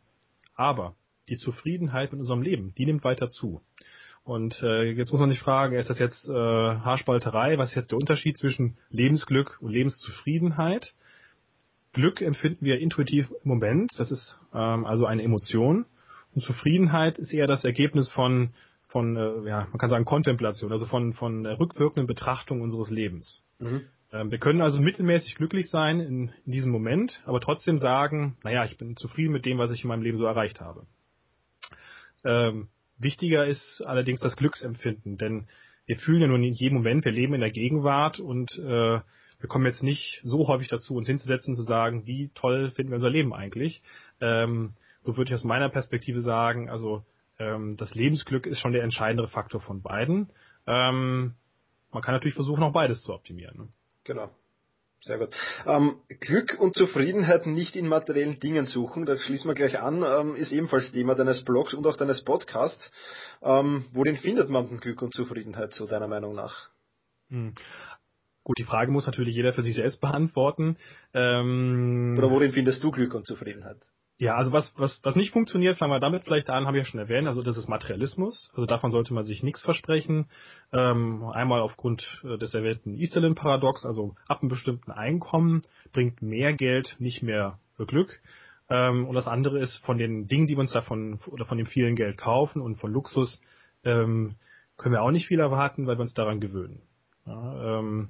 Aber die Zufriedenheit mit unserem Leben, die nimmt weiter zu. Und äh, jetzt muss man sich fragen, ist das jetzt äh, Haarspalterei? Was ist jetzt der Unterschied zwischen Lebensglück und Lebenszufriedenheit? Glück empfinden wir intuitiv im Moment, das ist ähm, also eine Emotion. Und Zufriedenheit ist eher das Ergebnis von, von äh, ja, man kann sagen Kontemplation, also von, von der rückwirkenden Betrachtung unseres Lebens. Mhm. Ähm, wir können also mittelmäßig glücklich sein in, in diesem Moment, aber trotzdem sagen, naja, ich bin zufrieden mit dem, was ich in meinem Leben so erreicht habe. Ähm, wichtiger ist allerdings das Glücksempfinden, denn wir fühlen ja nun in jedem Moment, wir leben in der Gegenwart und äh, wir kommen jetzt nicht so häufig dazu, uns hinzusetzen und zu sagen, wie toll finden wir unser Leben eigentlich. Ähm, so würde ich aus meiner Perspektive sagen, also ähm, das Lebensglück ist schon der entscheidende Faktor von beiden. Ähm, man kann natürlich versuchen, auch beides zu optimieren. Ne? Genau. Sehr gut. Ähm, Glück und Zufriedenheit nicht in materiellen Dingen suchen, da schließen wir gleich an, ähm, ist ebenfalls Thema deines Blogs und auch deines Podcasts. Ähm, worin findet man denn Glück und Zufriedenheit, so deiner Meinung nach? Hm. Gut, die Frage muss natürlich jeder für sich selbst beantworten. Ähm, Oder worin findest du Glück und Zufriedenheit? Ja, also was, was, was nicht funktioniert, fangen wir damit vielleicht an, habe ich ja schon erwähnt, also das ist Materialismus. Also davon sollte man sich nichts versprechen. Ähm, einmal aufgrund äh, des erwähnten Easterlin-Paradox, also ab einem bestimmten Einkommen bringt mehr Geld nicht mehr Glück. Ähm, und das andere ist von den Dingen, die wir uns davon oder von dem vielen Geld kaufen und von Luxus, ähm, können wir auch nicht viel erwarten, weil wir uns daran gewöhnen. Ja, ähm,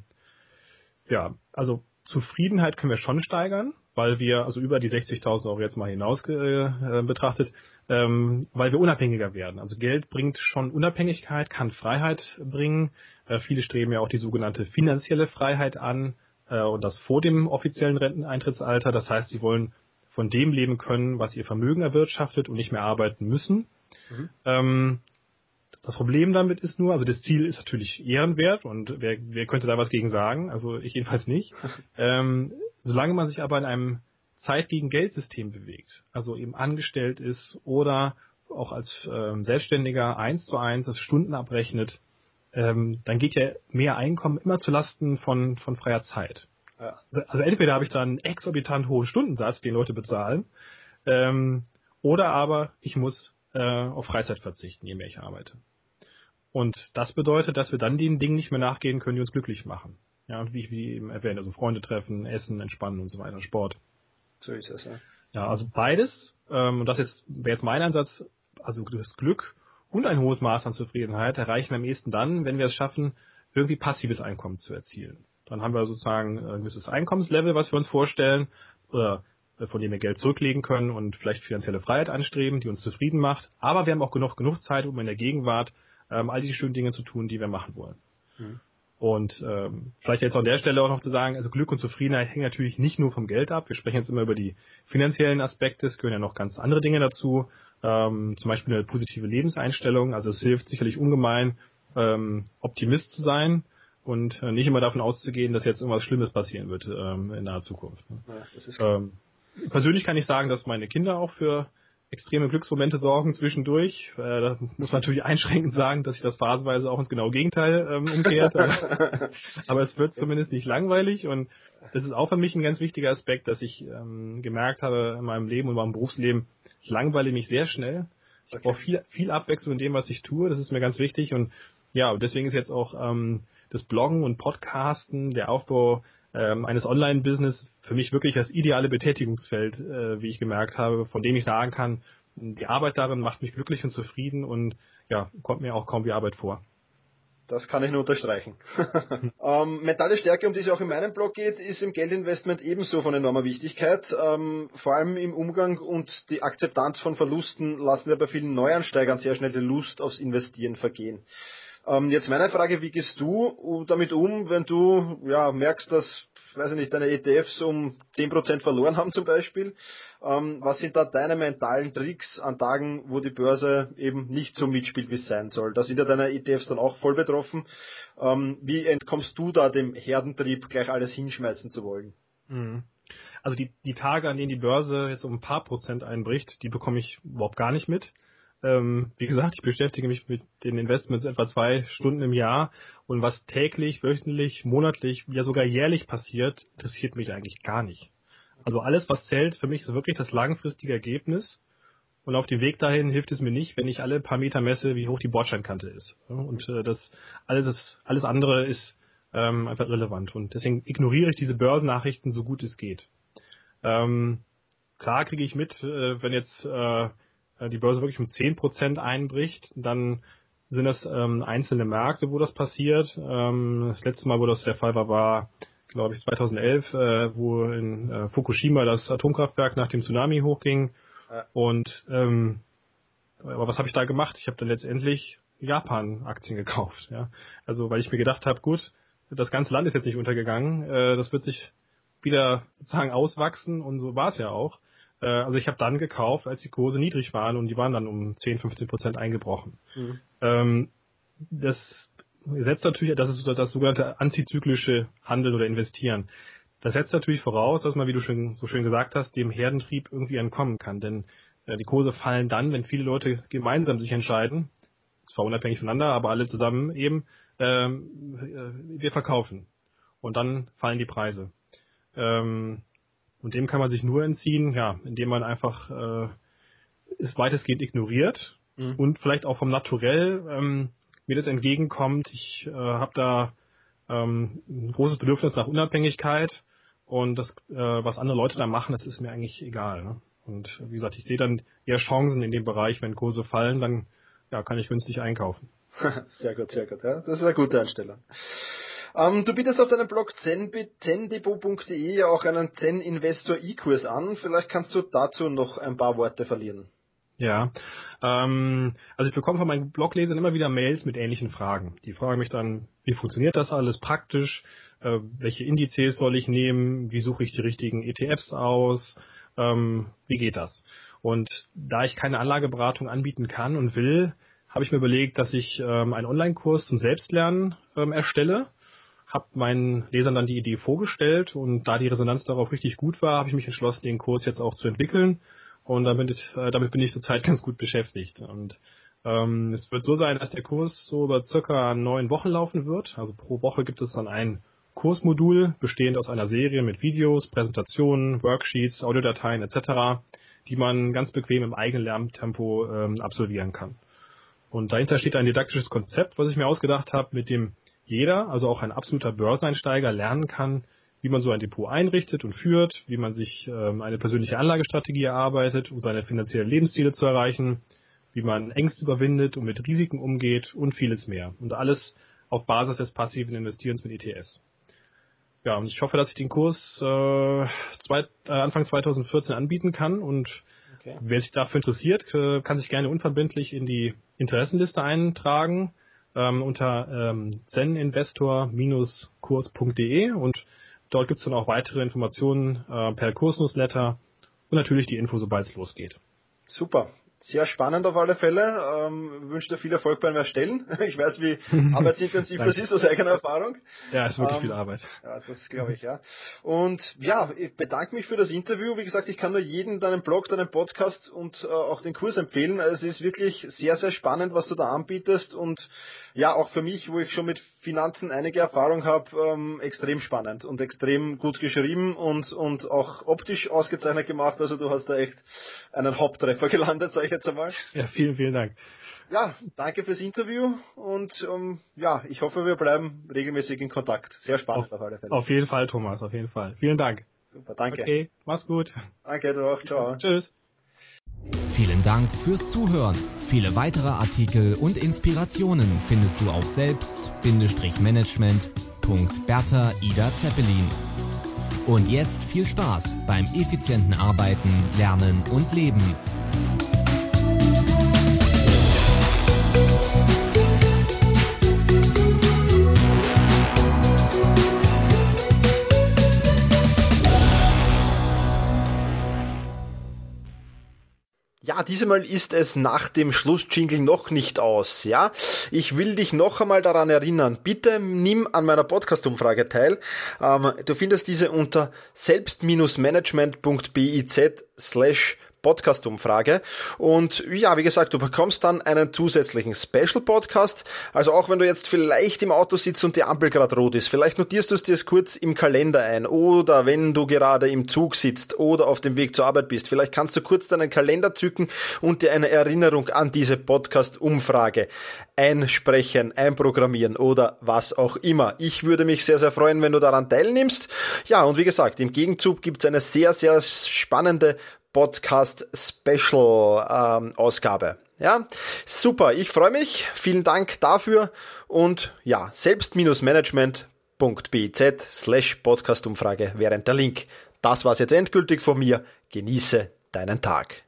ja also Zufriedenheit können wir schon steigern weil wir, also über die 60.000 Euro jetzt mal hinaus äh, betrachtet, ähm, weil wir unabhängiger werden. Also Geld bringt schon Unabhängigkeit, kann Freiheit bringen. Äh, viele streben ja auch die sogenannte finanzielle Freiheit an äh, und das vor dem offiziellen Renteneintrittsalter. Das heißt, sie wollen von dem leben können, was ihr Vermögen erwirtschaftet und nicht mehr arbeiten müssen. Mhm. Ähm, das Problem damit ist nur, also das Ziel ist natürlich ehrenwert und wer, wer könnte da was gegen sagen? Also ich jedenfalls nicht. ähm, solange man sich aber in einem Zeit gegen Geldsystem bewegt, also eben angestellt ist oder auch als ähm, Selbstständiger eins zu eins das Stunden abrechnet, ähm, dann geht ja mehr Einkommen immer zu Lasten von, von freier Zeit. Ja. Also, also, entweder habe ich dann einen exorbitant hohen Stundensatz, den Leute bezahlen, ähm, oder aber ich muss äh, auf Freizeit verzichten, je mehr ich arbeite. Und das bedeutet, dass wir dann den Dingen nicht mehr nachgehen können, die uns glücklich machen. Ja, und wie, wie eben erwähnt, also Freunde treffen, Essen, Entspannen und so weiter, Sport. So ist das, ja. Ja, also beides, ähm, und das jetzt wäre jetzt mein Ansatz, also das Glück und ein hohes Maß an Zufriedenheit erreichen wir am ehesten dann, wenn wir es schaffen, irgendwie passives Einkommen zu erzielen. Dann haben wir sozusagen ein gewisses Einkommenslevel, was wir uns vorstellen, oder äh, von dem wir Geld zurücklegen können und vielleicht finanzielle Freiheit anstreben, die uns zufrieden macht. Aber wir haben auch genug, genug Zeit, um in der Gegenwart ähm, all die schönen Dinge zu tun, die wir machen wollen. Mhm. Und ähm, vielleicht jetzt an der Stelle auch noch zu sagen, also Glück und Zufriedenheit hängen natürlich nicht nur vom Geld ab. Wir sprechen jetzt immer über die finanziellen Aspekte, es gehören ja noch ganz andere Dinge dazu, ähm, zum Beispiel eine positive Lebenseinstellung. Also es hilft sicherlich ungemein, ähm, Optimist zu sein und äh, nicht immer davon auszugehen, dass jetzt irgendwas Schlimmes passieren wird ähm, in naher Zukunft. Ne? Ja, ähm, persönlich kann ich sagen, dass meine Kinder auch für extreme Glücksmomente sorgen zwischendurch. Äh, da muss man natürlich einschränkend sagen, dass sich das phasenweise auch ins genaue Gegenteil ähm, umkehrt. aber, aber, es wird zumindest nicht langweilig und das ist auch für mich ein ganz wichtiger Aspekt, dass ich ähm, gemerkt habe in meinem Leben und meinem Berufsleben, ich langweile mich sehr schnell. Ich okay. brauche viel, viel Abwechslung in dem, was ich tue. Das ist mir ganz wichtig und ja, deswegen ist jetzt auch ähm, das Bloggen und Podcasten, der Aufbau ähm, eines Online-Business für mich wirklich das ideale Betätigungsfeld, äh, wie ich gemerkt habe, von dem ich sagen kann, die Arbeit darin macht mich glücklich und zufrieden und ja, kommt mir auch kaum wie Arbeit vor. Das kann ich nur unterstreichen. ähm, mentale Stärke, um die es auch in meinem Blog geht, ist im Geldinvestment ebenso von enormer Wichtigkeit. Ähm, vor allem im Umgang und die Akzeptanz von Verlusten lassen wir bei vielen Neuansteigern sehr schnell die Lust aufs Investieren vergehen. Ähm, jetzt meine Frage, wie gehst du damit um, wenn du ja, merkst, dass weiß ich nicht, deine ETFs um 10% verloren haben zum Beispiel. Ähm, was sind da deine mentalen Tricks an Tagen, wo die Börse eben nicht so mitspielt, wie es sein soll? Da sind ja deine ETFs dann auch voll betroffen. Ähm, wie entkommst du da dem Herdentrieb, gleich alles hinschmeißen zu wollen? Mhm. Also die, die Tage, an denen die Börse jetzt um ein paar Prozent einbricht, die bekomme ich überhaupt gar nicht mit. Ähm, wie gesagt, ich beschäftige mich mit den Investments etwa zwei Stunden im Jahr und was täglich, wöchentlich, monatlich, ja sogar jährlich passiert, interessiert mich eigentlich gar nicht. Also alles, was zählt für mich, ist wirklich das langfristige Ergebnis. Und auf dem Weg dahin hilft es mir nicht, wenn ich alle paar Meter messe, wie hoch die Bordsteinkante ist. Und äh, das alles, alles andere ist ähm, einfach relevant. Und deswegen ignoriere ich diese Börsennachrichten so gut es geht. Ähm, klar kriege ich mit, äh, wenn jetzt äh, die Börse wirklich um 10% einbricht, dann sind das ähm, einzelne Märkte, wo das passiert. Ähm, das letzte Mal, wo das der Fall war, war, glaube ich, 2011, äh, wo in äh, Fukushima das Atomkraftwerk nach dem Tsunami hochging. Ja. Und ähm, aber was habe ich da gemacht? Ich habe dann letztendlich Japan-Aktien gekauft. Ja? Also weil ich mir gedacht habe, gut, das ganze Land ist jetzt nicht untergegangen, äh, das wird sich wieder sozusagen auswachsen und so war es ja auch. Äh, also ich habe dann gekauft, als die Kurse niedrig waren und die waren dann um 10, 15 Prozent eingebrochen. Mhm. Ähm, das setzt natürlich, das ist das sogenannte antizyklische Handeln oder Investieren. Das setzt natürlich voraus, dass man, wie du schon so schön gesagt hast, dem Herdentrieb irgendwie entkommen kann. Denn äh, die Kurse fallen dann, wenn viele Leute gemeinsam sich entscheiden, zwar unabhängig voneinander, aber alle zusammen eben, ähm, äh, wir verkaufen. Und dann fallen die Preise. Ähm, und dem kann man sich nur entziehen, ja, indem man einfach äh, es weitestgehend ignoriert mhm. und vielleicht auch vom Naturell ähm, mir das entgegenkommt. Ich äh, habe da ähm, ein großes Bedürfnis nach Unabhängigkeit und das, äh, was andere Leute da machen, das ist mir eigentlich egal. Ne? Und wie gesagt, ich sehe dann eher Chancen in dem Bereich, wenn Kurse fallen, dann ja, kann ich günstig einkaufen. sehr gut, sehr gut. Ja. Das ist eine gute Einstellung. Ähm, du bietest auf deinem Blog zendepot.de ja auch einen Zen Investor E-Kurs an. Vielleicht kannst du dazu noch ein paar Worte verlieren. Ja, ähm, also ich bekomme von meinen Bloglesern immer wieder Mails mit ähnlichen Fragen. Die fragen mich dann, wie funktioniert das alles praktisch? Äh, welche Indizes soll ich nehmen? Wie suche ich die richtigen ETFs aus? Ähm, wie geht das? Und da ich keine Anlageberatung anbieten kann und will, habe ich mir überlegt, dass ich ähm, einen Online-Kurs zum Selbstlernen ähm, erstelle. Habe meinen Lesern dann die Idee vorgestellt und da die Resonanz darauf richtig gut war, habe ich mich entschlossen, den Kurs jetzt auch zu entwickeln. Und damit, äh, damit bin ich zurzeit ganz gut beschäftigt. Und ähm, es wird so sein, dass der Kurs so über circa neun Wochen laufen wird. Also pro Woche gibt es dann ein Kursmodul, bestehend aus einer Serie mit Videos, Präsentationen, Worksheets, Audiodateien etc., die man ganz bequem im eigenen Lerntempo ähm, absolvieren kann. Und dahinter steht ein didaktisches Konzept, was ich mir ausgedacht habe, mit dem jeder, also auch ein absoluter Börseneinsteiger, lernen kann, wie man so ein Depot einrichtet und führt, wie man sich ähm, eine persönliche Anlagestrategie erarbeitet, um seine finanziellen Lebensziele zu erreichen, wie man Ängste überwindet und mit Risiken umgeht und vieles mehr. Und alles auf Basis des passiven Investierens mit ETS. Ja, und ich hoffe, dass ich den Kurs äh, zwei, äh, Anfang 2014 anbieten kann und okay. wer sich dafür interessiert, äh, kann sich gerne unverbindlich in die Interessenliste eintragen ähm, unter ähm, zeninvestor-kurs.de und dort gibt es dann auch weitere Informationen äh, per Kursnewsletter und natürlich die Info, sobald es losgeht. Super sehr spannend auf alle Fälle. Ähm, wünsche dir viel Erfolg beim Erstellen. Ich weiß, wie arbeitsintensiv das ist aus eigener Erfahrung. Ja, es ist wirklich ähm, viel Arbeit. Ja, das glaube ich, ja. Und ja, ich bedanke mich für das Interview. Wie gesagt, ich kann nur jeden deinen Blog, deinen Podcast und äh, auch den Kurs empfehlen. Also es ist wirklich sehr, sehr spannend, was du da anbietest und ja, auch für mich, wo ich schon mit Finanzen einige Erfahrung habe, ähm, extrem spannend und extrem gut geschrieben und, und auch optisch ausgezeichnet gemacht. Also du hast da echt einen Haupttreffer gelandet, sage ich jetzt einmal. Ja, vielen, vielen Dank. Ja, danke fürs Interview und ähm, ja, ich hoffe, wir bleiben regelmäßig in Kontakt. Sehr spannend auf, auf alle Fälle. Auf jeden Fall, Thomas, auf jeden Fall. Vielen Dank. Super, danke. Okay, mach's gut. Danke, du auch. Ciao. Tschüss. Vielen Dank fürs Zuhören. Viele weitere Artikel und Inspirationen findest du auf selbst-management.bertha Ida Zeppelin. Und jetzt viel Spaß beim effizienten Arbeiten, Lernen und Leben. Diesmal ist es nach dem Schlussjingle noch nicht aus, ja. Ich will dich noch einmal daran erinnern, bitte nimm an meiner Podcast-Umfrage teil. Ähm, du findest diese unter selbst-management.biz slash Podcast-Umfrage. Und ja, wie gesagt, du bekommst dann einen zusätzlichen Special-Podcast. Also auch wenn du jetzt vielleicht im Auto sitzt und die Ampel gerade rot ist, vielleicht notierst du es dir kurz im Kalender ein oder wenn du gerade im Zug sitzt oder auf dem Weg zur Arbeit bist, vielleicht kannst du kurz deinen Kalender zücken und dir eine Erinnerung an diese Podcast-Umfrage einsprechen, einprogrammieren oder was auch immer. Ich würde mich sehr, sehr freuen, wenn du daran teilnimmst. Ja, und wie gesagt, im Gegenzug gibt es eine sehr, sehr spannende Podcast Special ähm, Ausgabe. Ja, super. Ich freue mich. Vielen Dank dafür und ja, selbst-management.biz slash Podcastumfrage während der Link. Das war's jetzt endgültig von mir. Genieße deinen Tag.